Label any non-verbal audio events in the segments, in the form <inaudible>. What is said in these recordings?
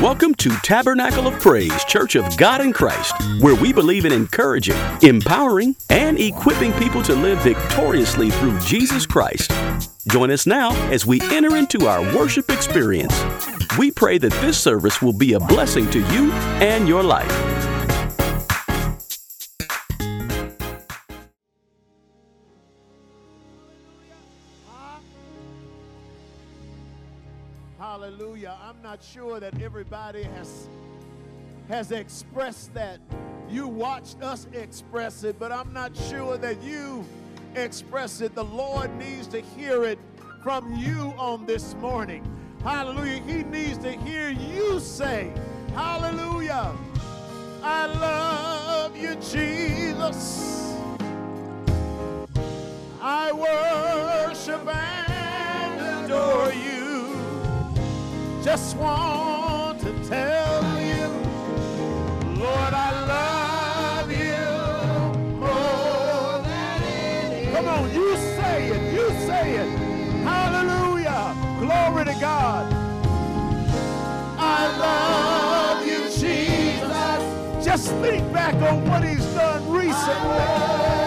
Welcome to Tabernacle of Praise Church of God in Christ, where we believe in encouraging, empowering, and equipping people to live victoriously through Jesus Christ. Join us now as we enter into our worship experience. We pray that this service will be a blessing to you and your life. Not sure that everybody has has expressed that. You watched us express it, but I'm not sure that you express it. The Lord needs to hear it from you on this morning. Hallelujah. He needs to hear you say, Hallelujah. I love you, Jesus. I worship and adore you. Just want to tell you, Lord, I love you more than anything. Come on, you say it, you say it. Hallelujah. Glory to God. I love you, Jesus. Just think back on what he's done recently.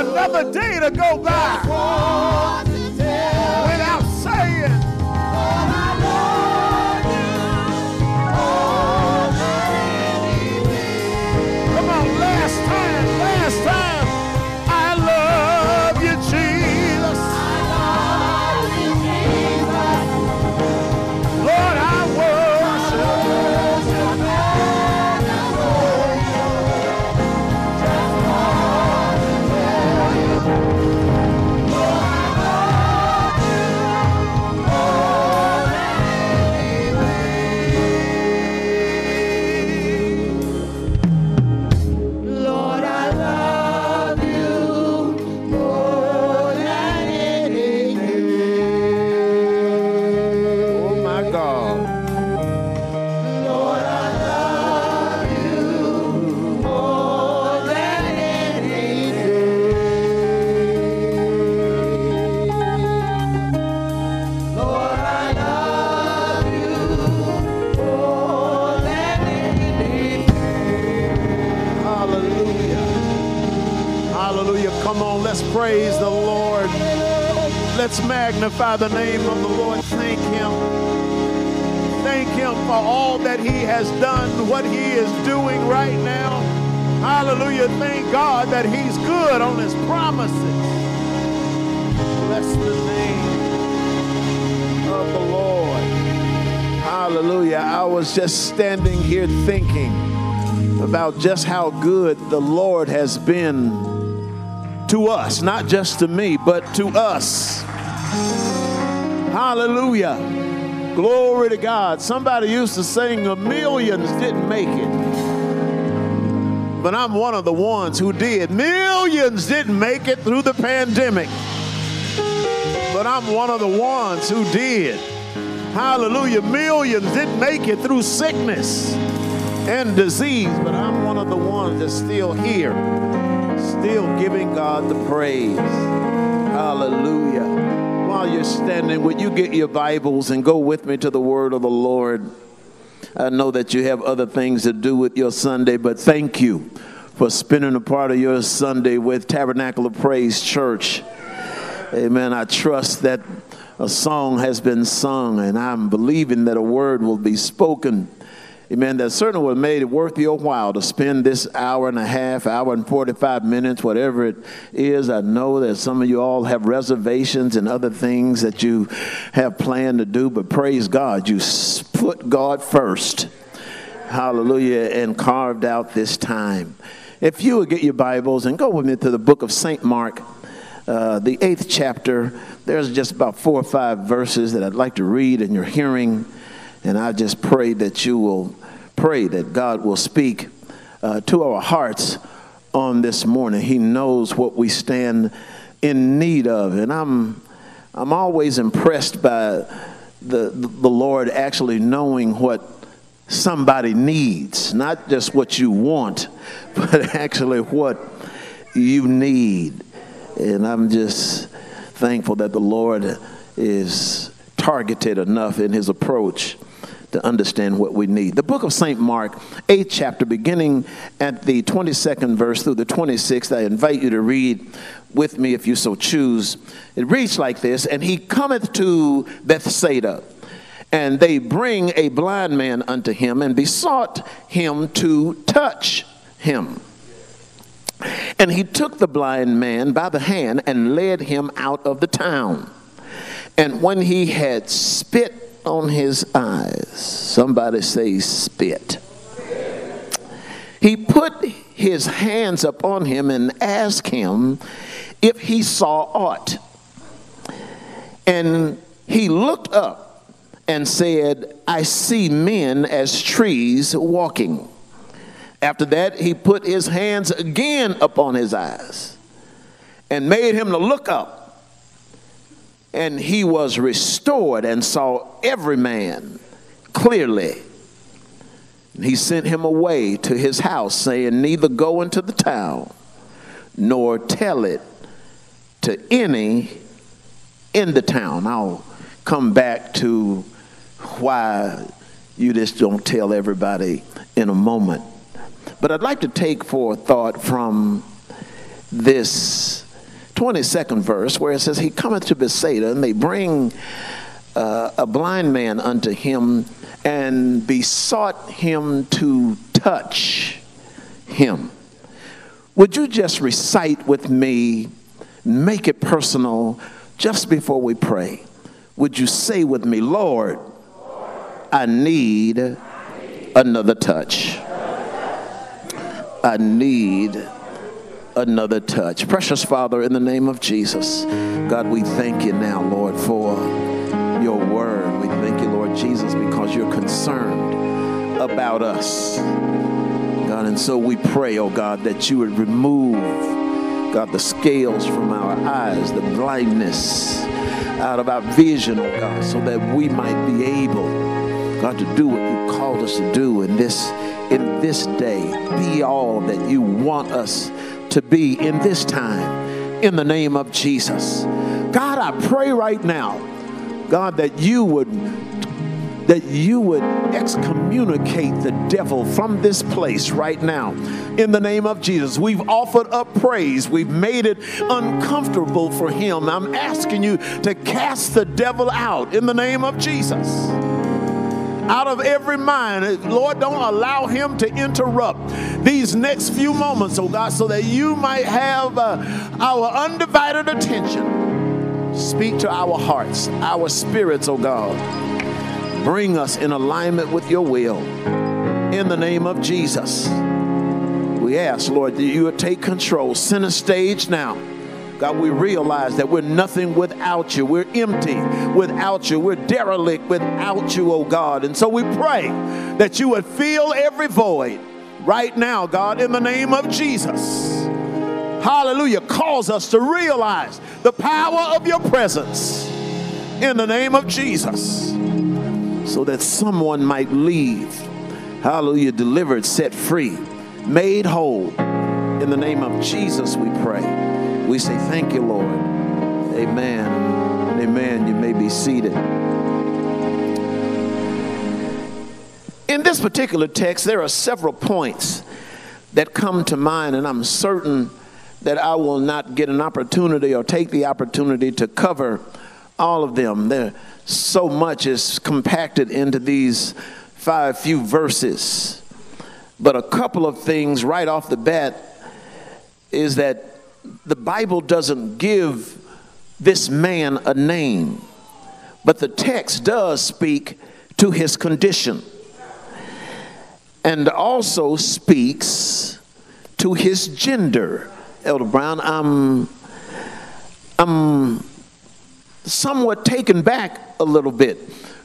Another day to go by Hallelujah. Come on, let's praise the Lord. Let's magnify the name of the Lord. Thank Him. Thank Him for all that He has done, what He is doing right now. Hallelujah. Thank God that He's good on His promises. Bless the name of the Lord. Hallelujah. I was just standing here thinking about just how good the Lord has been to us, not just to me, but to us. Hallelujah. Glory to God. Somebody used to sing, the millions didn't make it. But I'm one of the ones who did. Millions didn't make it through the pandemic. But I'm one of the ones who did. Hallelujah. Millions didn't make it through sickness and disease, but I'm one of the ones that's still here, still giving God the praise. Hallelujah. While you're standing, would you get your Bibles and go with me to the word of the Lord? I know that you have other things to do with your Sunday, but thank you for spending a part of your Sunday with Tabernacle of Praise Church. Amen. I trust that a song has been sung, and I'm believing that a word will be spoken. Amen. That certainly would have made it worth your while to spend this hour and a half, hour and 45 minutes, whatever it is. I know that some of you all have reservations and other things that you have planned to do, but praise God, you put God first. Hallelujah. And carved out this time. If you would get your Bibles and go with me to the book of St. Mark, uh, the eighth chapter, there's just about four or five verses that I'd like to read in your hearing. And I just pray that you will pray that God will speak uh, to our hearts on this morning. He knows what we stand in need of, and I'm I'm always impressed by the the Lord actually knowing what somebody needs, not just what you want, <laughs> but actually what you need. And I'm just thankful that the Lord is targeted enough in his approach to understand what we need. The book of St. Mark, 8th chapter, beginning at the 22nd verse through the 26th, I invite you to read with me if you so choose. It reads like this And he cometh to Bethsaida, and they bring a blind man unto him, and besought him to touch him. And he took the blind man by the hand and led him out of the town. And when he had spit on his eyes, somebody say spit, he put his hands upon him and asked him if he saw aught. And he looked up and said, I see men as trees walking. After that, he put his hands again upon his eyes and made him to look up. And he was restored and saw every man clearly. And he sent him away to his house, saying, Neither go into the town, nor tell it to any in the town. I'll come back to why you just don't tell everybody in a moment. But I'd like to take for a thought from this 22nd verse where it says, He cometh to Bethsaida, and they bring uh, a blind man unto him and besought him to touch him. Would you just recite with me, make it personal, just before we pray? Would you say with me, Lord, I need another touch? I need another touch. Precious Father, in the name of Jesus, God, we thank you now, Lord, for your word. We thank you, Lord Jesus, because you're concerned about us. God, and so we pray, oh God, that you would remove, God, the scales from our eyes, the blindness out of our vision, oh God, so that we might be able, God, to do what you called us to do in this in this day. Be all that you want us to be in this time in the name of Jesus. God, I pray right now, God, that you would that you would excommunicate the devil from this place right now in the name of Jesus. We've offered up praise, we've made it uncomfortable for him. I'm asking you to cast the devil out in the name of Jesus out of every mind. Lord, don't allow him to interrupt these next few moments, oh God, so that you might have uh, our undivided attention. Speak to our hearts, our spirits, oh God. Bring us in alignment with your will. In the name of Jesus, we ask, Lord, that you would take control. Center stage now. God, we realize that we're nothing without you. We're empty without you. We're derelict without you, oh God. And so we pray that you would fill every void right now, God, in the name of Jesus. Hallelujah. Cause us to realize the power of your presence in the name of Jesus so that someone might leave. Hallelujah. Delivered, set free, made whole. In the name of Jesus, we pray. We say, Thank you, Lord. Amen. Amen. You may be seated. In this particular text, there are several points that come to mind, and I'm certain that I will not get an opportunity or take the opportunity to cover all of them. There, so much is compacted into these five few verses. But a couple of things right off the bat is that the Bible doesn't give this man a name, but the text does speak to his condition and also speaks to his gender. Elder Brown, I'm, I'm somewhat taken back a little bit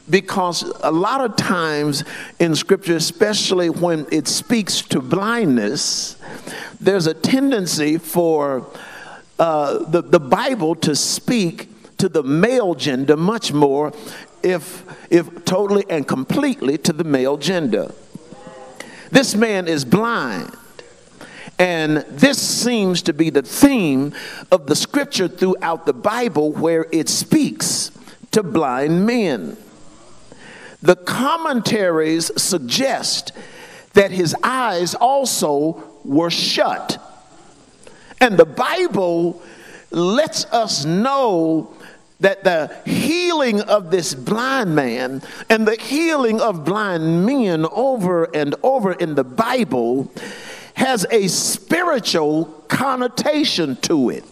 because a lot of times in scripture, especially when it speaks to blindness, there's a tendency for uh, the, the Bible to speak to the male gender much more, if, if totally and completely to the male gender. This man is blind. And this seems to be the theme of the scripture throughout the Bible where it speaks to blind men. The commentaries suggest that his eyes also were shut. And the Bible lets us know that the healing of this blind man and the healing of blind men over and over in the Bible has a spiritual connotation to it.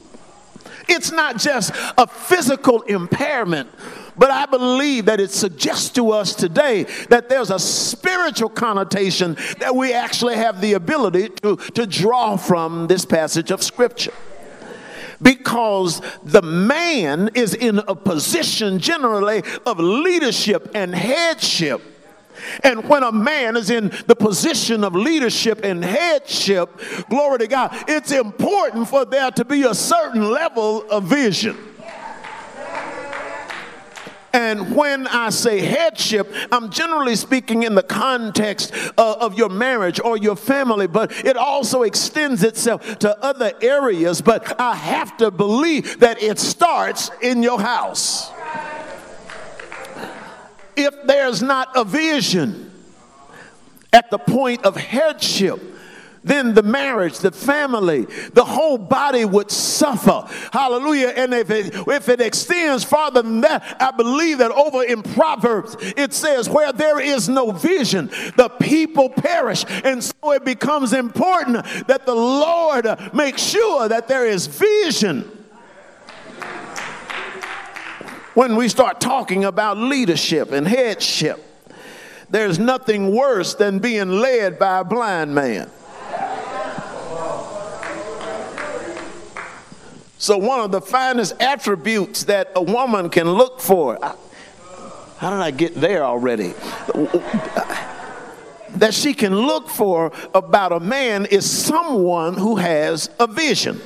It's not just a physical impairment, but I believe that it suggests to us today that there's a spiritual connotation that we actually have the ability to, to draw from this passage of Scripture because the man is in a position generally of leadership and headship. And when a man is in the position of leadership and headship, glory to God, it's important for there to be a certain level of vision. And when I say headship, I'm generally speaking in the context uh, of your marriage or your family, but it also extends itself to other areas. But I have to believe that it starts in your house. If there's not a vision at the point of headship, then the marriage, the family, the whole body would suffer. Hallelujah. And if it, if it extends farther than that, I believe that over in Proverbs it says, where there is no vision, the people perish. And so it becomes important that the Lord make sure that there is vision when we start talking about leadership and headship. There's nothing worse than being led by a blind man. So, one of the finest attributes that a woman can look for, how did I get there already? That she can look for about a man is someone who has a vision.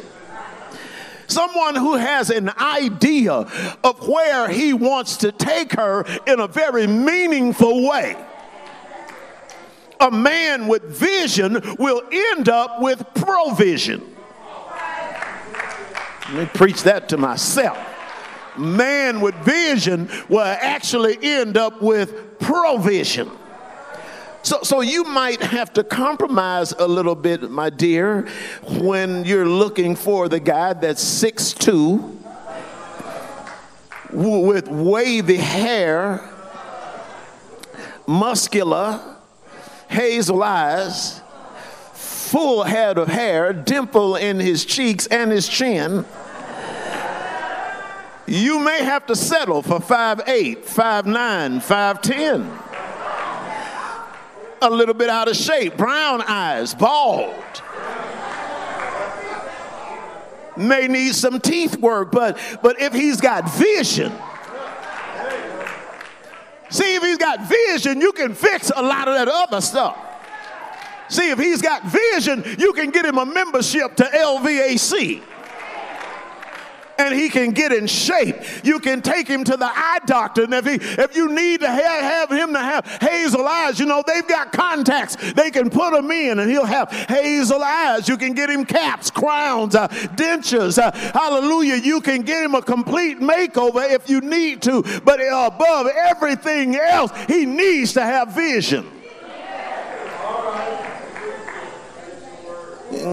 Someone who has an idea of where he wants to take her in a very meaningful way. A man with vision will end up with provision. Let me preach that to myself. Man with vision will actually end up with provision. So, so you might have to compromise a little bit, my dear, when you're looking for the guy that's 6'2 with wavy hair, muscular, hazel eyes, full head of hair, dimple in his cheeks and his chin you may have to settle for 5'8, 5'9, 5'10. A little bit out of shape, brown eyes, bald. May need some teeth work, but, but if he's got vision, see if he's got vision, you can fix a lot of that other stuff. See, if he's got vision, you can get him a membership to LVAC and he can get in shape. You can take him to the eye doctor, and if he if you need to have, have him to have hazel eyes, you know they've got contacts. They can put him in, and he'll have hazel eyes. You can get him caps, crowns, uh, dentures. Uh, hallelujah! You can get him a complete makeover if you need to. But above everything else, he needs to have vision.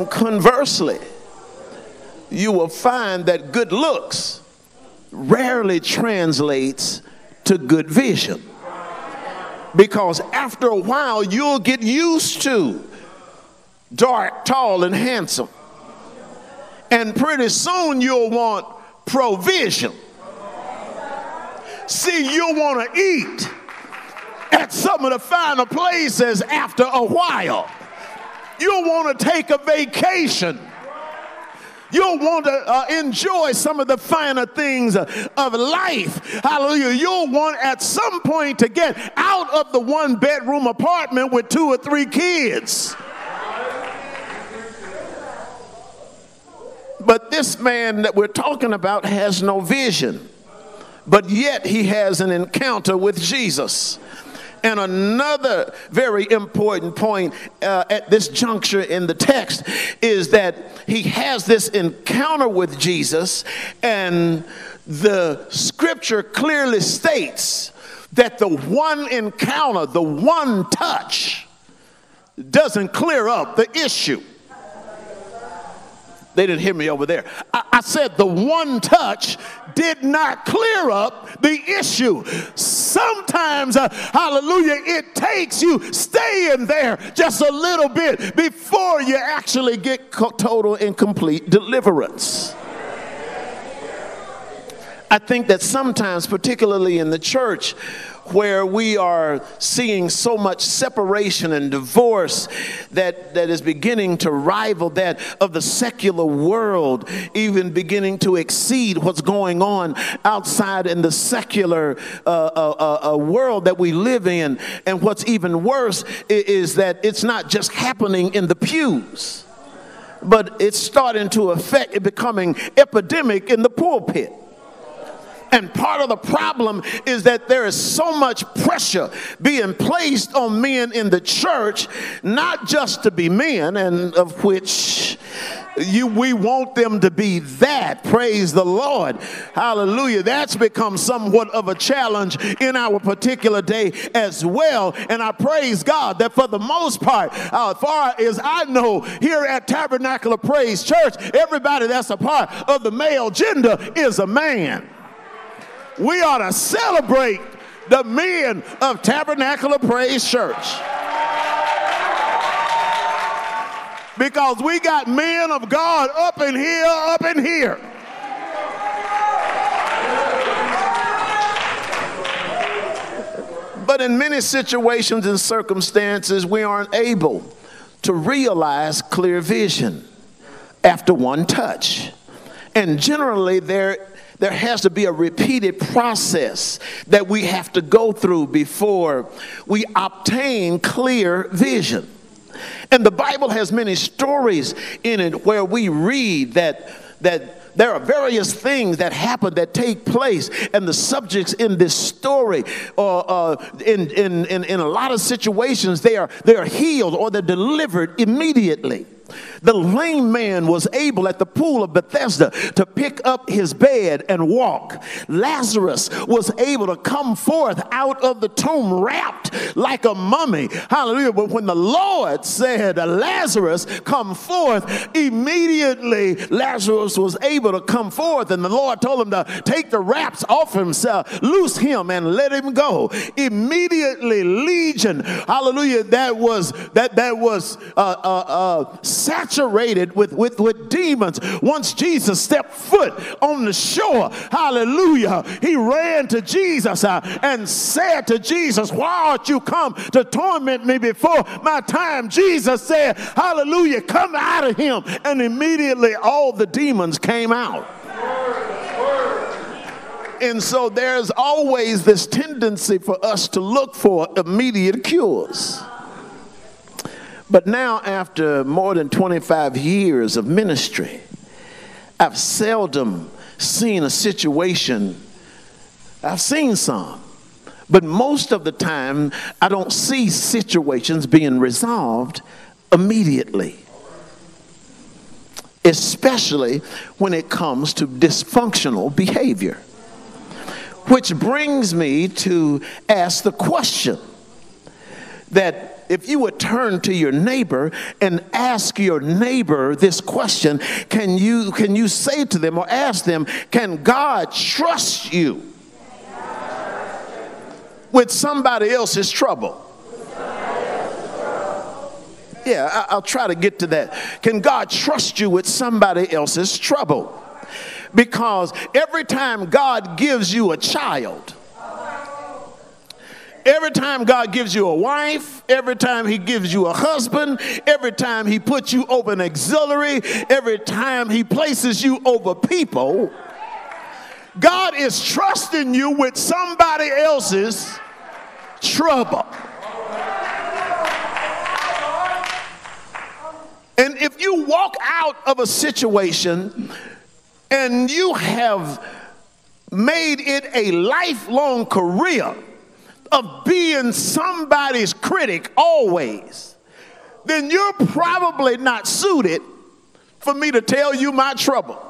Conversely you will find that good looks rarely translates to good vision. Because after a while, you'll get used to dark, tall, and handsome. And pretty soon, you'll want provision. See, you'll want to eat at some of the finer places after a while. You'll want to take a vacation You'll want to uh, enjoy some of the finer things of life. Hallelujah. You'll want at some point to get out of the one bedroom apartment with two or three kids. But this man that we're talking about has no vision, but yet he has an encounter with Jesus. And another very important point uh, at this juncture in the text is that he has this encounter with Jesus, and the scripture clearly states that the one encounter, the one touch, doesn't clear up the issue. They didn't hear me over there. I, I, said the one touch did not clear up the issue. Sometimes, uh, hallelujah, it takes you staying there just a little bit before you actually get total and complete deliverance. I think that sometimes, particularly in the church, where we are seeing so much separation and divorce that, that is beginning to rival that of the secular world, even beginning to exceed what's going on outside in the secular uh, uh, uh, uh world that we live in. And what's even worse is, is that it's not just happening in the pews but it's starting to affect it becoming epidemic in the pulpit. And part of the problem is that there is so much pressure being placed on men in the church, not just to be men, and of which you we want them to be that. Praise the lord. Hallelujah. That's become somewhat of a challenge in our particular day as well. And i praise god that for the most part uh, as far as i know here at tabernacle of praise church everybody that's a part of the male gender is a man we ought to celebrate the men of Tabernacle of Praise Church. Because we got men of God up in here, up in here. But in many situations and circumstances, we aren't able to realize clear vision after one touch. And generally, there there has to be a repeated process that we have to go through before we obtain clear vision. And the Bible has many stories in it where we read that that there are various things that happen that take place and the subjects in this story uh, uh, in, in, in, in a lot of situations they are, they are healed or they're delivered immediately the lame man was able at the pool of Bethesda to pick up his bed and walk. Lazarus was able to come forth out of the tomb wrapped like a mummy. Hallelujah. But when the Lord said, Lazarus, come forth, immediately Lazarus was able to come forth. And the Lord told him to take the wraps off himself, loose him, and let him go. Immediately, legion, hallelujah, that was that that was uh, uh, uh, saturated with, with, with demons. Once Jesus stepped foot on the shore, hallelujah, he ran to Jesus uh, and said to Jesus, Why art you come to torment me before my time? Jesus said, Hallelujah, come out of him. And immediately all the demons came out. And so there's always this tendency for us to look for immediate cures. But now, after more than 25 years of ministry, I've seldom seen a situation, I've seen some, but most of the time, I don't see situations being resolved immediately. Especially when it comes to dysfunctional behavior. Which brings me to ask the question that if you would turn to your neighbor and ask your neighbor this question, can you, can you say to them or ask them, can God trust you with somebody else's trouble? Yeah, I'll try to get to that. Can God trust you with somebody else's trouble? Because every time God gives you a child, Every time God gives you a wife, every time He gives you a husband, every time He puts you over an auxiliary, every time He places you over people, God is trusting you with somebody else's trouble. And if you walk out of a situation and you have made it a lifelong career of being somebody's critic always, then you're probably not suited for me to tell you my trouble.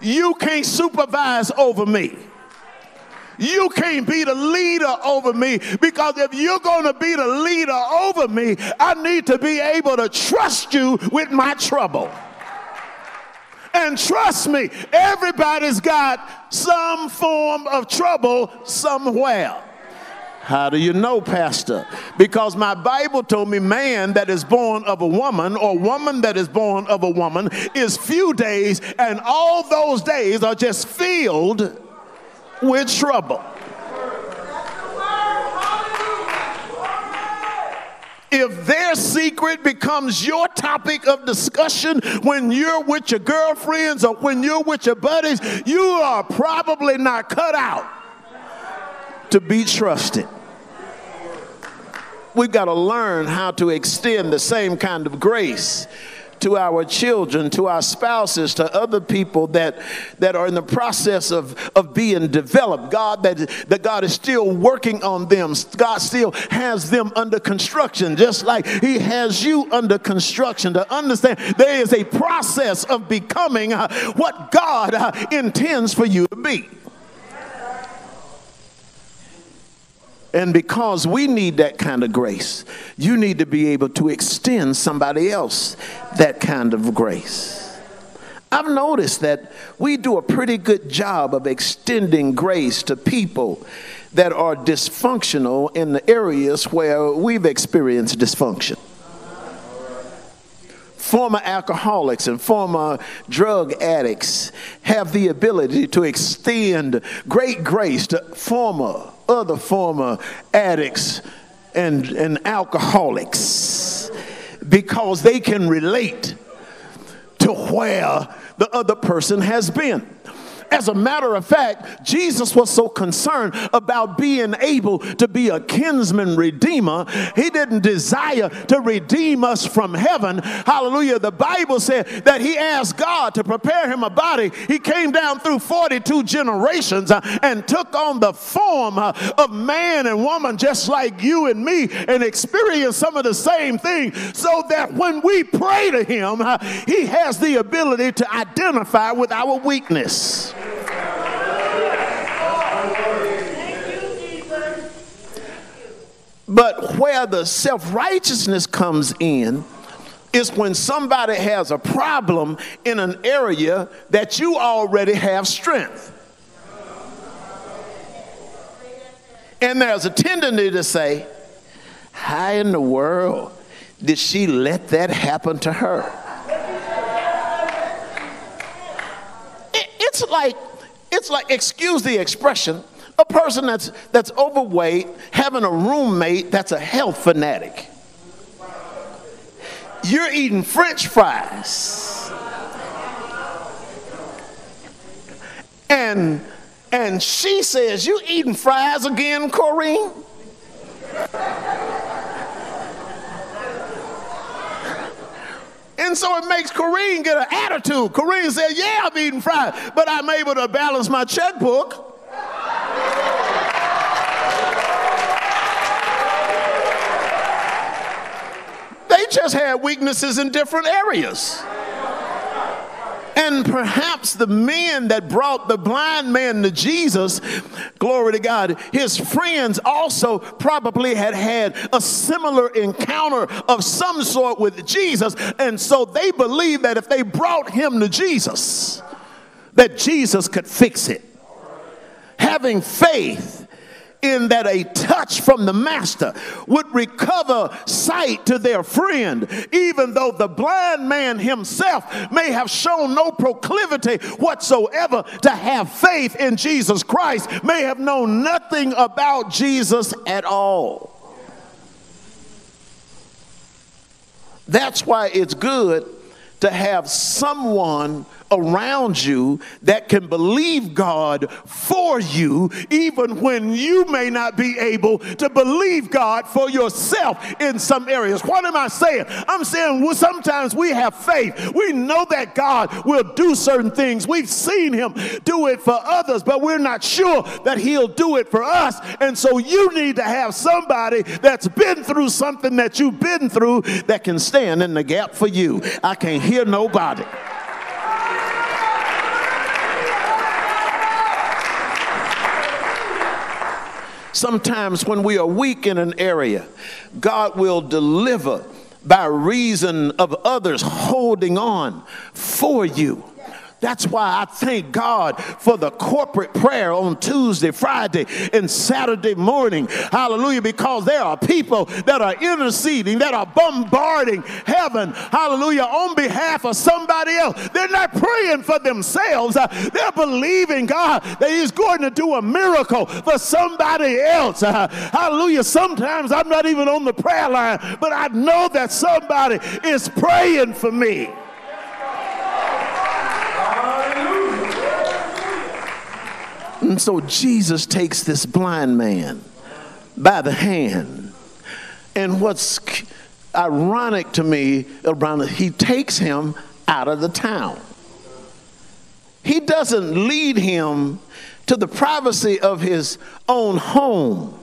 You can't supervise over me. You can't be the leader over me because if you're going to be the leader over me, I need to be able to trust you with my trouble. And trust me, everybody's got some form of trouble somewhere. How do you know, Pastor? Because my Bible told me man that is born of a woman or woman that is born of a woman is few days, and all those days are just filled with trouble. If their secret becomes your topic of discussion when you're with your girlfriends or when you're with your buddies, you are probably not cut out to be trusted. We've got to learn how to extend the same kind of grace to our children, to our spouses, to other people that, that are in the process of, of being developed. God, that, that God is still working on them. God still has them under construction, just like He has you under construction. To understand there is a process of becoming uh, what God uh, intends for you to be. And because we need that kind of grace, you need to be able to extend somebody else that kind of grace. I've noticed that we do a pretty good job of extending grace to people that are dysfunctional in the areas where we've experienced dysfunction. Former alcoholics and former drug addicts have the ability to extend great grace to former other former addicts and, and alcoholics because they can relate to where the other person has been. As a matter of fact, Jesus was so concerned about being able to be a kinsman redeemer, he didn't desire to redeem us from heaven. Hallelujah. The Bible said that he asked God to prepare him a body. He came down through 42 generations uh, and took on the form uh, of man and woman, just like you and me, and experienced some of the same things, so that when we pray to him, uh, he has the ability to identify with our weakness. But where the self righteousness comes in is when somebody has a problem in an area that you already have strength. And there's a tendency to say, How in the world did she let that happen to her? it's like, it's like, excuse the expression, a person that's, that's overweight having a roommate that's a health fanatic. You're eating french fries. And and she says, You eating fries again, Corrine? And so it makes Corrine get an attitude. Corrine said, Yeah, I'm eating fries, but I'm able to balance my checkbook. They just had weaknesses in different areas. And perhaps the men that brought the blind man to Jesus, glory to God, his friends also probably had had a similar encounter of some sort with Jesus. And so they believed that if they brought him to Jesus, that Jesus could fix it. Having faith in that a touch from the master would recover sight to their friend, even though the blind man himself may have shown no proclivity whatsoever to have faith in Jesus Christ, may have known nothing about Jesus at all. That's why it's good to have someone around you that can believe God for you, even when you may not be able to believe God for yourself in some areas. What am I saying? I'm saying well, sometimes we have faith. We know that God will do certain things. We've seen Him do it for others, but we're not sure that He'll do it for us. And so you need to have somebody that's been through something that you've been through that can stand in the gap for you. I can't hear nobody. Sometimes when we are weak in an area, God will deliver by reason of others holding on for you. That's why I thank God for the corporate prayer on Tuesday, Friday, and Saturday morning. Hallelujah. Because there are people that are interceding, that are bombarding heaven. Hallelujah. On behalf of somebody else. They're not praying for themselves, uh, they're believing God that He's going to do a miracle for somebody else. Uh, hallelujah. Sometimes I'm not even on the prayer line, but I know that somebody is praying for me. And so Jesus takes this blind man by the hand. And what's ironic to me, around he takes him out of the town. He doesn't lead him to the privacy of his own home.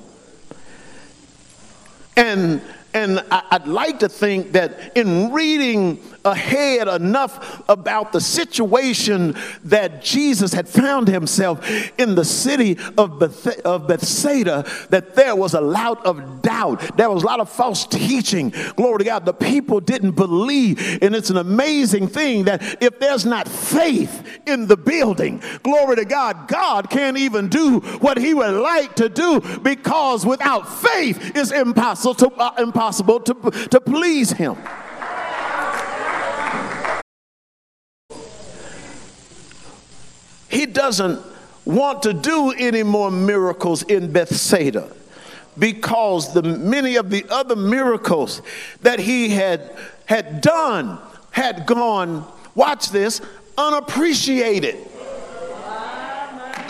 And and I'd like to think that in reading ahead enough about the situation that Jesus had found himself in the city of, Beth- of Bethsaida, that there was a lot of doubt. There was a lot of false teaching. Glory to God. The people didn't believe. And it's an amazing thing that if there's not faith in the building, glory to God, God can't even do what he would like to do because without faith it's impossible to, uh, impossible to, to please him. He doesn't want to do any more miracles in Bethsaida because the many of the other miracles that he had had done had gone watch this unappreciated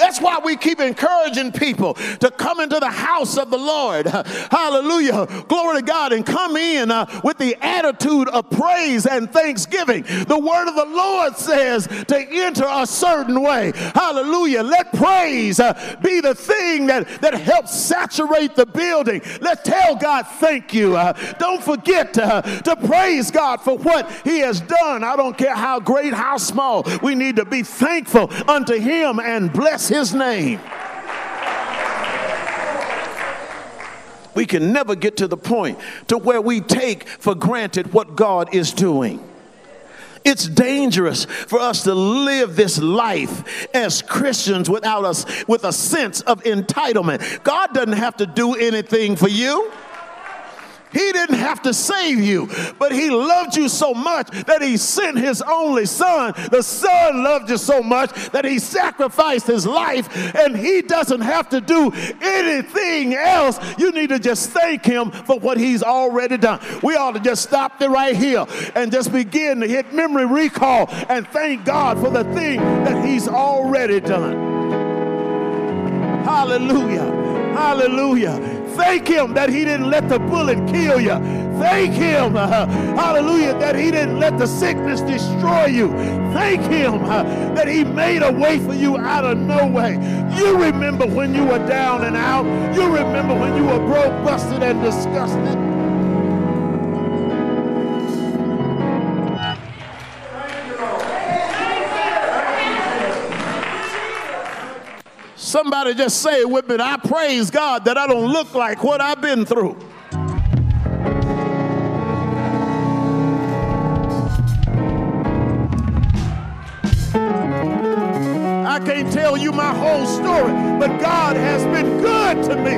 that's why we keep encouraging people to come into the house of the Lord. <laughs> Hallelujah. Glory to God. And come in uh, with the attitude of praise and thanksgiving. The word of the Lord says to enter a certain way. Hallelujah. Let praise uh, be the thing that, that helps saturate the building. Let's tell God thank you. Uh, don't forget uh, to praise God for what He has done. I don't care how great, how small. We need to be thankful unto Him and bless his name. We can never get to the point to where we take for granted what God is doing. It's dangerous for us to live this life as Christians without us with a sense of entitlement. God doesn't have to do anything for you. He didn't have to save you, but He loved you so much that He sent His only Son. The Son loved you so much that He sacrificed His life, and He doesn't have to do anything else. You need to just thank Him for what He's already done. We ought to just stop there right here and just begin to hit memory recall and thank God for the thing that He's already done. Hallelujah. Hallelujah. Thank him that he didn't let the bullet kill you. Thank him, uh, <laughs> hallelujah, that he didn't let the sickness destroy you. Thank him uh, <laughs> that he made a way for you out of no way. You remember when you were down and out. You remember when you were broke, busted, and disgusted. Somebody just say with me, I praise God that I don't look like what I've been through. I can't tell you my whole story, but God has been good to me.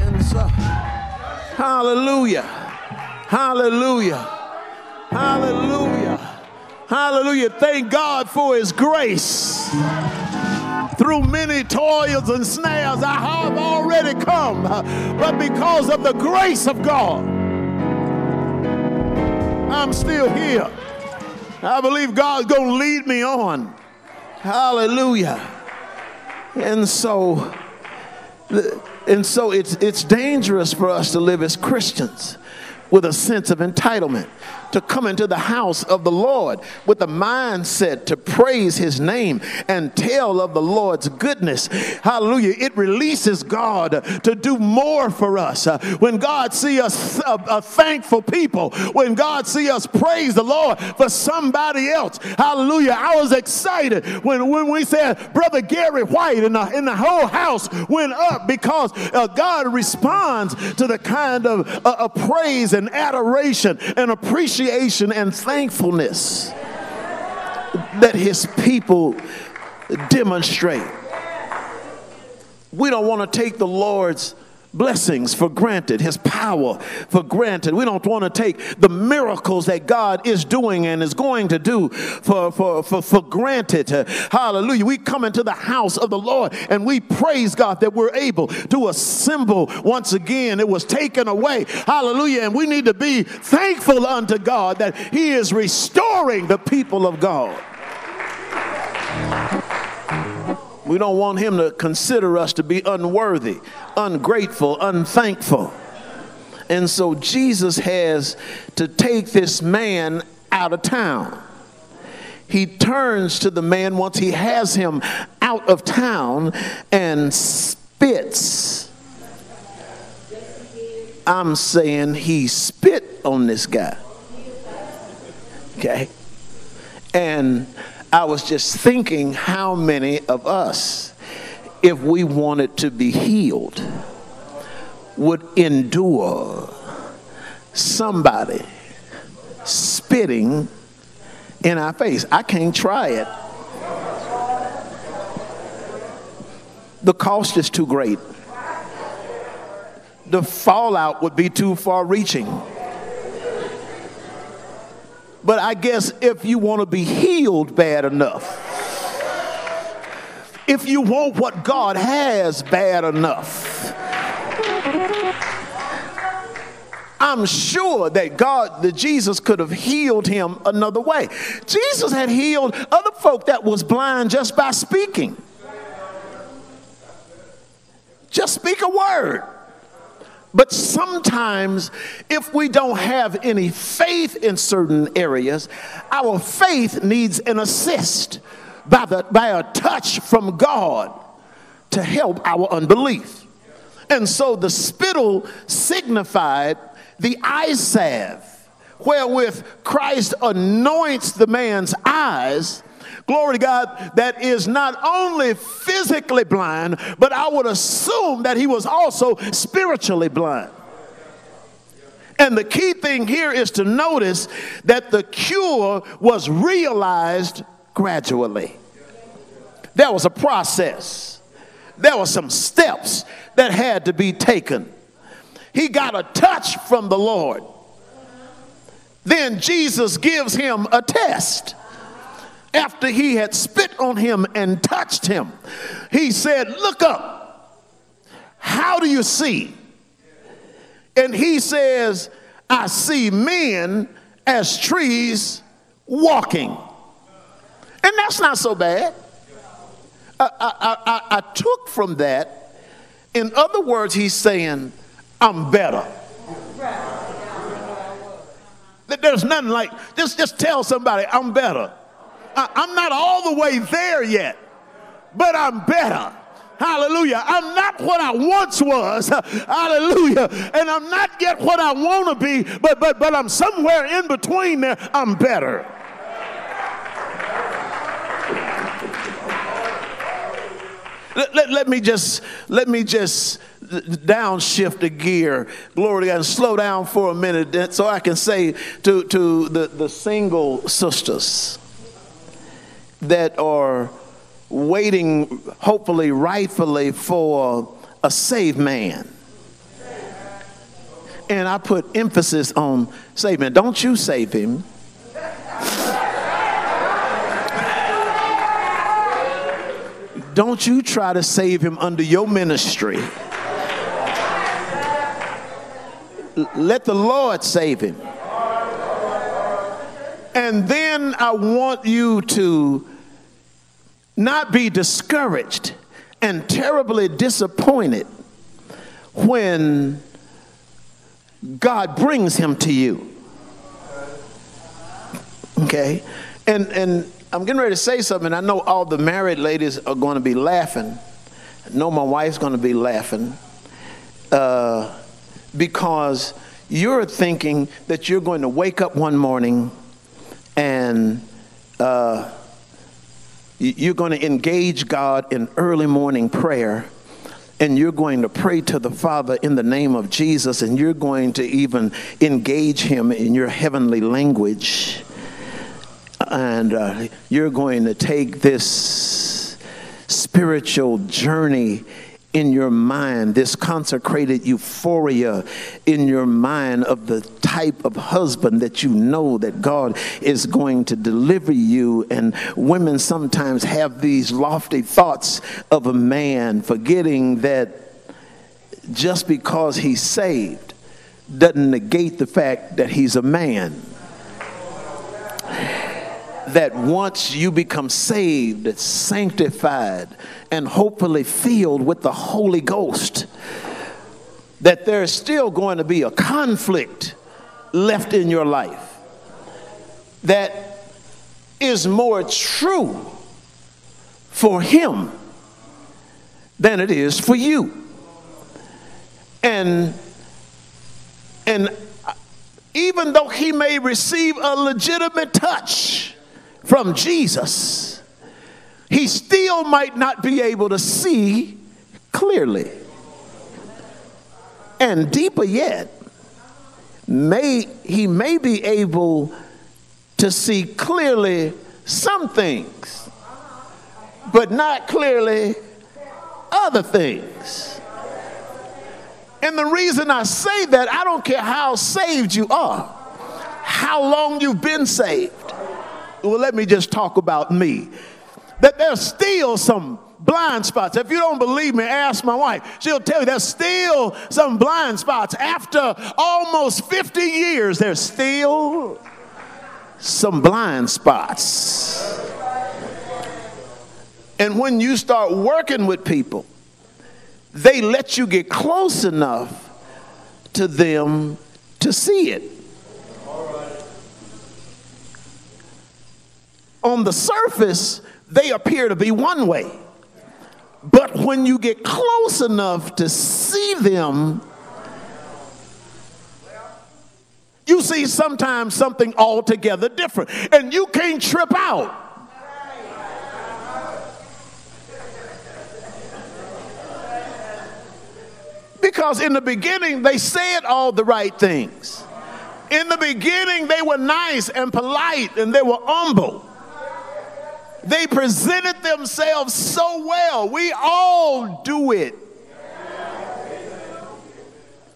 And so, hallelujah, hallelujah, hallelujah. Hallelujah. Thank God for his grace. Through many toils and snares, I have already come, but because of the grace of God, I'm still here. I believe God's going to lead me on. Hallelujah. And so, and so it's, it's dangerous for us to live as Christians with a sense of entitlement to come into the house of the Lord with a mindset to praise his name and tell of the Lord's goodness. Hallelujah. It releases God to do more for us. Uh, when God see us a, a thankful people, when God see us praise the Lord for somebody else. Hallelujah. I was excited when, when we said Brother Gary White and the, and the whole house went up because uh, God responds to the kind of uh, praise and adoration and appreciation and thankfulness that his people demonstrate. We don't want to take the Lord's blessings for granted, his power for granted. We don't want to take the miracles that God is doing and is going to do for, for, for, for granted. Hallelujah. We come into the house of the Lord and we praise God that we're able to assemble once again. It was taken away. Hallelujah. And we need to be thankful unto God that he is restoring the people of God. We don't want him to consider us to be unworthy, ungrateful, unthankful. And so Jesus has to take this man out of town. He turns to the man once he has him out of town and spits. I'm saying he spit on this guy. Okay? And I was just thinking how many of us, if we wanted to be healed, would endure somebody spitting in our face. I can't try it. The cost is too great. The fallout would be too far reaching. But I guess if you want to be healed bad enough, if you want what God has bad enough, I'm sure that God, that Jesus could have healed him another way. Jesus had healed other folk that was blind just by speaking. Just speak a word. But sometimes, if we don't have any faith in certain areas, our faith needs an assist by, the, by a touch from God to help our unbelief. And so the spittle signified the eye salve, wherewith Christ anoints the man's eyes glory to God, that is not only physically blind, but I would assume that he was also spiritually blind. And the key thing here is to notice that the cure was realized gradually. There was a process, there were some steps that had to be taken. He got a touch from the Lord. Then Jesus gives him a test after he had spit on him and touched him, he said, Look up. How do you see? And he says, I see men as trees walking. And that's not so bad. I, I, I, I took from that, in other words, he's saying, I'm better. There's nothing like, just, just tell somebody, I'm better. I'm not all the way there yet, but I'm better. Hallelujah. I'm not what I once was. <laughs> Hallelujah. And I'm not yet what I want to be, but but but I'm somewhere in between there. I'm better. Let, let, let me just let me just downshift a gear, glory to God, and slow down for a minute so I can say to, to the, the single sisters, that are waiting, hopefully, rightfully, for a saved man. And I put emphasis on saving. Don't you save him. Don't you try to save him under your ministry. Let the Lord save him. And then I want you to not be discouraged and terribly disappointed when God brings him to you. Okay? And and I'm getting ready to say something. I know all the married ladies are going to be laughing. I know my wife's going to be laughing. Uh, because you're thinking that you're going to wake up one morning and uh, you're going to engage God in early morning prayer and you're going to pray to the Father in the name of Jesus and you're going to even engage Him in your heavenly language. And uh, you're going to take this spiritual journey in your mind, this consecrated euphoria in your mind of the type of husband that you know that God is going to deliver you. And women sometimes have these lofty thoughts of a man, forgetting that just because he's saved doesn't negate the fact that he's a man that once you become saved, sanctified, and hopefully filled with the Holy Ghost, that there's still going to be a conflict left in your life that is more true for him than it is for you. And and even though he may receive a legitimate touch from Jesus, he still might not be able to see clearly. And deeper yet, may he may be able to see clearly some things, but not clearly other things. And the reason I say that, I don't care how saved you are, how long you've been saved. Well, let me just talk about me. That there's still some blind spots. If you don't believe me, ask my wife. She'll tell you there's still some blind spots. After almost 50 years, there's still some blind spots. And when you start working with people, they let you get close enough to them to see it. On the surface, they appear to be one way. But when you get close enough to see them, you see sometimes something altogether different. And you can't trip out. Because in the beginning, they said all the right things. In the beginning, they were nice and polite and they were humble. They presented themselves so well. We all do it.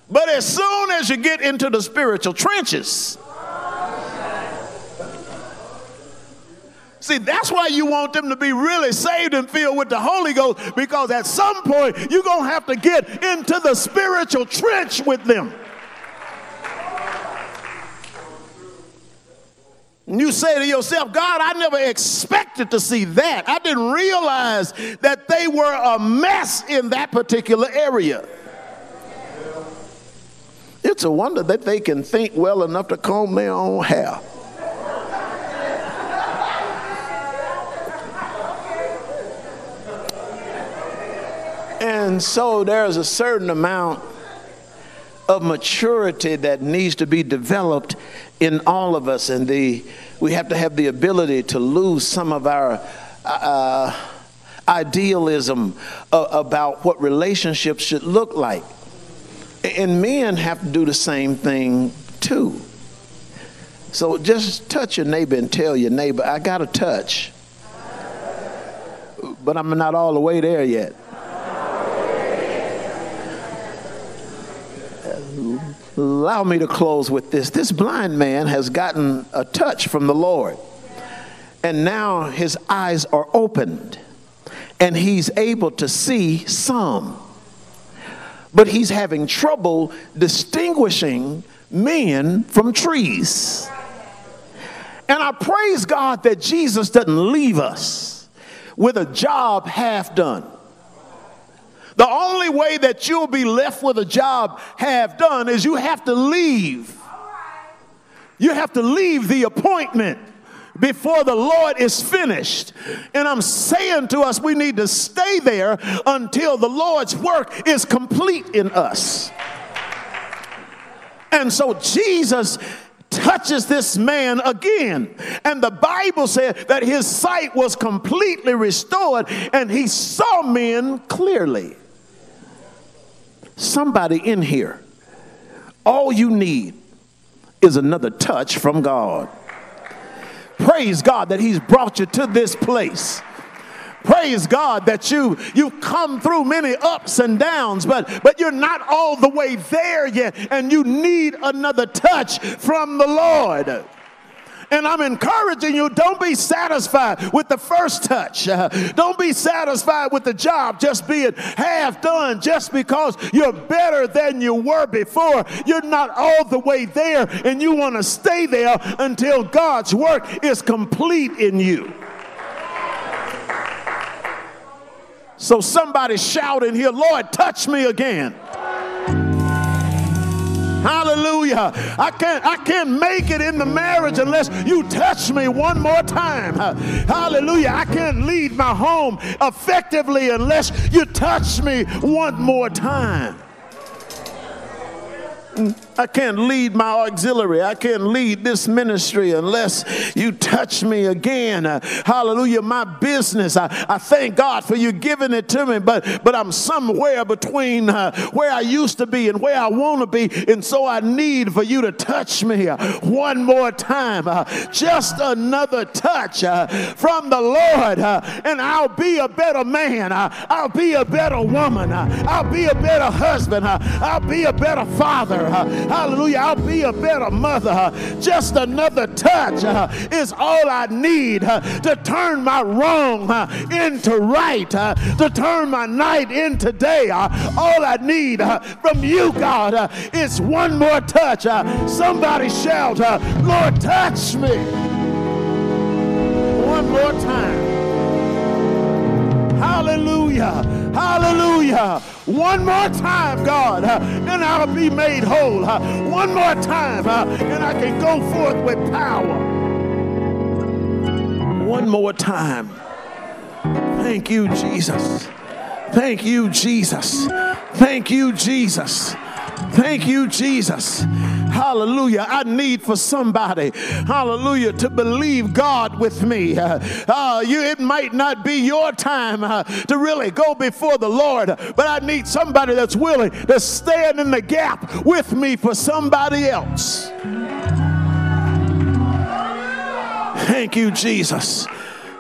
But as soon as you get into the spiritual trenches, See, that's why you want them to be really saved and filled with the Holy Ghost because at some point you're going to have to get into the spiritual trench with them. And you say to yourself, God, I never expected to see that. I didn't realize that they were a mess in that particular area. It's a wonder that they can think well enough to comb their own hair. And so there's a certain amount of maturity that needs to be developed in all of us, and the we have to have the ability to lose some of our uh, idealism uh, about what relationships should look like. And men have to do the same thing too. So just touch your neighbor and tell your neighbor, I got a touch, but I'm not all the way there yet. Allow me to close with this. This blind man has gotten a touch from the Lord, and now his eyes are opened, and he's able to see some. But he's having trouble distinguishing men from trees. And I praise God that Jesus doesn't leave us with a job half done. The only way that you'll be left with a job half done is you have to leave. You have to leave the appointment before the Lord is finished. And I'm saying to us, we need to stay there until the Lord's work is complete in us. And so Jesus touches this man again. And the Bible said that his sight was completely restored and he saw men clearly. Somebody in here, all you need is another touch from God. Praise God that He's brought you to this place. Praise God that you you've come through many ups and downs, but but you're not all the way there yet, and you need another touch from the Lord. And I'm encouraging you don't be satisfied with the first touch. <laughs> Don't be satisfied with the job just being half done just because you're better than you were before. You're not all the way there, and you want to stay there until God's work is complete in you. So somebody shout in here, Lord, touch me again. Hallelujah. I can't I can't make it in the marriage unless you touch me one more time. Hallelujah. I can't lead my home effectively unless you touch me one more time. I can't lead my auxiliary. I can't lead this ministry unless you touch me again. Uh, hallelujah. My business. I, I thank God for you giving it to me, but, but I'm somewhere between uh, where I used to be and where I want to be. And so I need for you to touch me uh, one more time. Uh, just another touch uh, from the Lord, uh, and I'll be a better man. I'll be a better woman. I'll be a better husband. I'll be a better father. Hallelujah. I'll be a better mother. Just another touch uh, is all I need uh, to turn my wrong uh, into right, to turn my night into day. All I need from you, God, is one more touch. Somebody shout, Lord, touch me. One more time. Hallelujah. Hallelujah. One more time, God, uh, and I'll be made whole. Uh, one more time, uh, and I can go forth with power. One more time. Thank you, Jesus. Thank you, Jesus. Thank you, Jesus. Thank you, Jesus. Hallelujah. I need for somebody, hallelujah, to believe God with me. Uh, you, it might not be your time uh, to really go before the Lord, but I need somebody that's willing to stand in the gap with me for somebody else. Thank you, Jesus.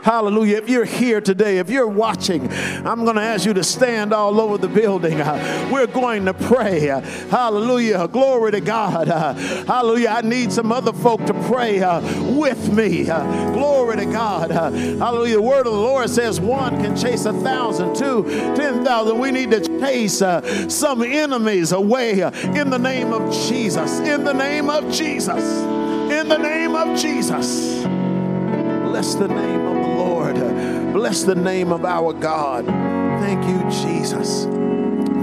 Hallelujah. If you're here today, if you're watching, I'm going to ask you to stand all over the building. Uh, we're going to pray. Uh, hallelujah. Glory to God. Uh, hallelujah. I need some other folk to pray with me. Glory to God. Hallelujah. The word of the Lord says one can chase a thousand, two, ten thousand. We need to chase some enemies away in the name of Jesus. In the name of Jesus. In the name of Jesus. Bless the name of Bless the name of our God. Thank you, Jesus.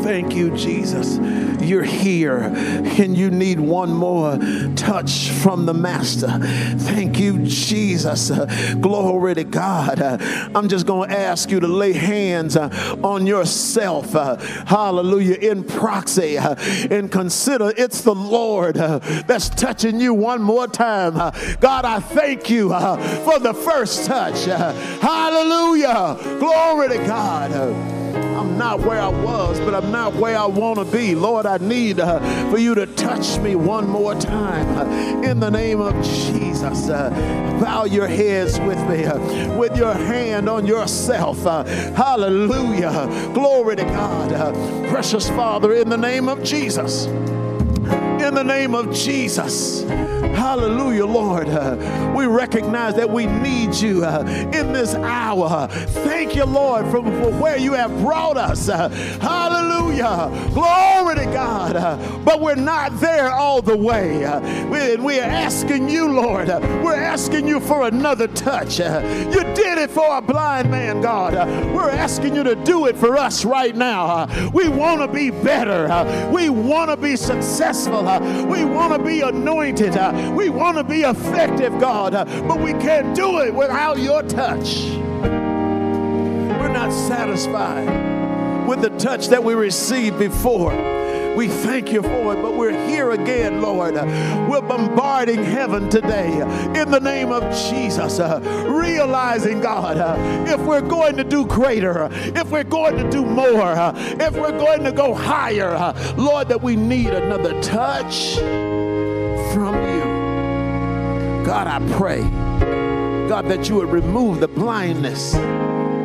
Thank you, Jesus. You're here and you need one more touch from the Master. Thank you, Jesus. Glory to God. I'm just going to ask you to lay hands uh, on yourself. Uh, hallelujah. In proxy uh, and consider it's the Lord that's touching you one more time. God, I thank you for the first touch. hallelujah. Glory to God. I'm not where I was, but I'm not where I want to be. Lord, I need uh, for you to touch me one more time uh, in the name of Jesus. Uh, bow your heads with me, uh, with your hand on yourself. Uh, hallelujah. Glory to God. Uh, precious Father, in the name of Jesus in the name of Jesus. Hallelujah, Lord. Uh, we recognize that we need you uh, in this hour. Thank you, Lord, for, for where you have brought us. Uh, hallelujah. Glory to God. But we're not there all the way. We, are asking you, Lord, we're asking you for another touch. You did it for a blind man, God. We're asking you to do it for us right now. We want to be better. We want to be successful. We want to be anointed. We want to be effective, God. But we can't do it without your touch. We're not satisfied with the touch that we received before. We thank you for it, but we're here again, Lord. We're bombarding heaven today in the name of Jesus, uh, realizing, God, uh, if we're going to do greater, if we're going to do more, uh, if we're going to go higher, uh, Lord, that we need another touch from you. God, I pray, God, that you would remove the blindness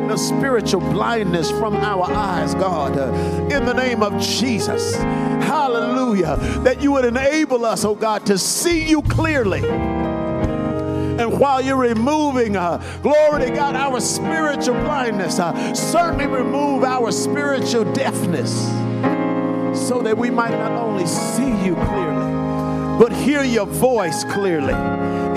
the spiritual blindness from our eyes, God, in the name of Jesus. Hallelujah. That you would enable us, oh God, to see you clearly. And while you're removing, uh, glory to God, our spiritual blindness, uh, certainly remove our spiritual deafness so that we might not only see you clearly, but hear your voice clearly.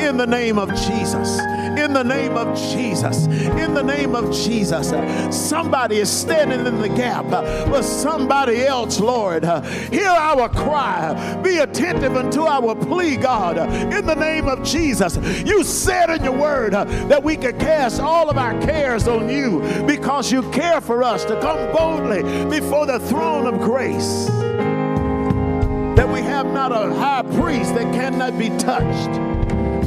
In the name of Jesus. In the name of Jesus. In the name of Jesus. Somebody is standing in the gap for somebody else, Lord. Hear our cry. Be attentive unto our plea, God. In the name of Jesus. You said in your word that we could cast all of our cares on you because you care for us to come boldly before the throne of grace that we have not a high priest that cannot be touched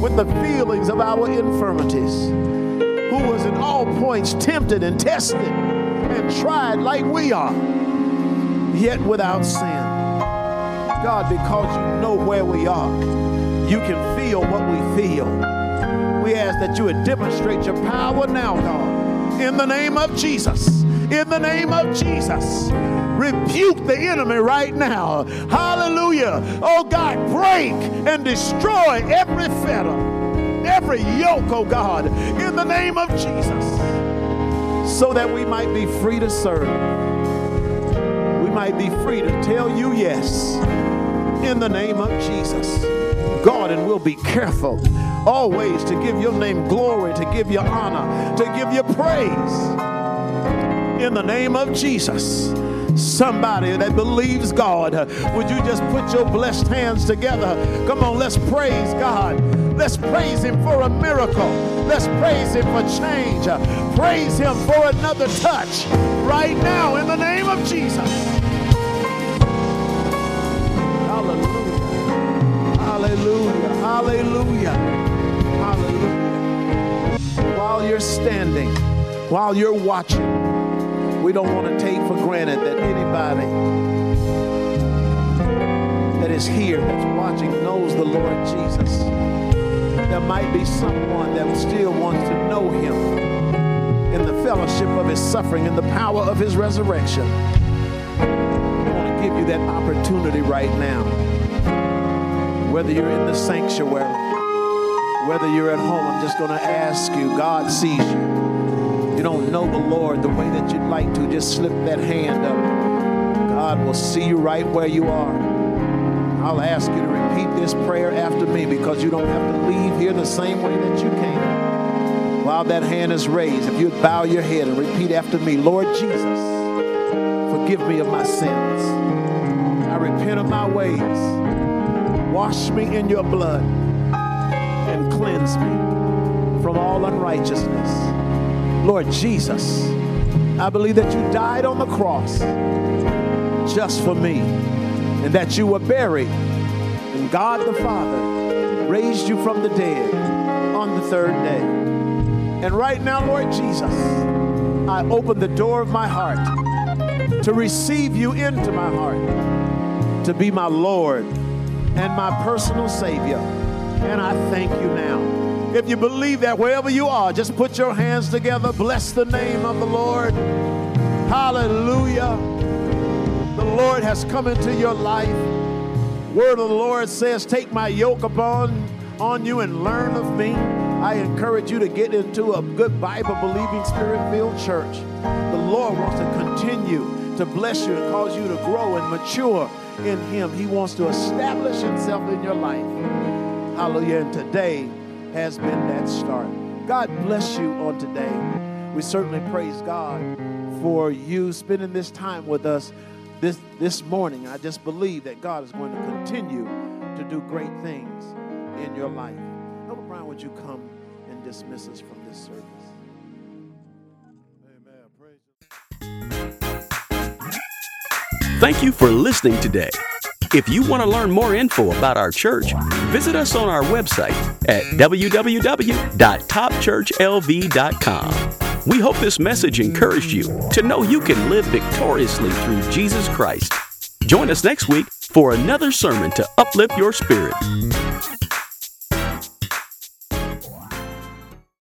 with the feelings of our infirmities, who was in all points tempted and tested and tried like we are, yet without sin. God, because you know where we are, you can feel what we feel. We ask that you would demonstrate your power now, God, in the name of Jesus. In the name of Jesus rebuke the enemy right now. Hallelujah. Oh God, break and destroy every fetter, every yoke, oh God, in the name of Jesus, so that we might be free to serve. We might be free to tell you yes in the name of Jesus. God, and we'll be careful always to give your name glory, to give you honor, to give you praise in the name of Jesus somebody that believes God. Would you just put your blessed hands together? Come on, let's praise God. Let's praise Him for a miracle. Let's praise Him for change. Praise Him for another touch right now in the name of Jesus. Hallelujah. Hallelujah. Hallelujah. Hallelujah. While you're standing, while you're watching, we don't want to take for granted that anybody that is here, that's watching, knows the Lord Jesus. There might be someone that still wants to know him in the fellowship of his suffering and the power of his resurrection. I want to give you that opportunity right now. Whether you're in the sanctuary, whether you're at home, I'm just going to ask you God sees you. You don't know the Lord the way that you'd like to, just slip that hand up. God will see you right where you are. I'll ask you to repeat this prayer after me because you don't have to leave here the same way that you came. While that hand is raised, if you'd bow your head and repeat after me Lord Jesus, forgive me of my sins. I repent of my ways. Wash me in your blood and cleanse me from all unrighteousness. Lord Jesus, I believe that you died on the cross just for me and that you were buried and God the Father raised you from the dead on the third day. And right now, Lord Jesus, I open the door of my heart to receive you into my heart, to be my Lord and my personal Savior. And I thank you now. If you believe that wherever you are, just put your hands together, bless the name of the Lord. Hallelujah. The Lord has come into your life. Word of the Lord says, Take my yoke upon on you and learn of me. I encourage you to get into a good Bible believing, spirit filled church. The Lord wants to continue to bless you and cause you to grow and mature in Him. He wants to establish Himself in your life. Hallelujah. And today has been that start. God bless you on today. We certainly praise God for you spending this time with us this, this morning. I just believe that God is going to continue to do great things in your life. Elder Brown, would you come and dismiss us from this service? Amen. Praise Thank you for listening today. If you want to learn more info about our church, visit us on our website at www.topchurchlv.com. We hope this message encouraged you to know you can live victoriously through Jesus Christ. Join us next week for another sermon to uplift your spirit.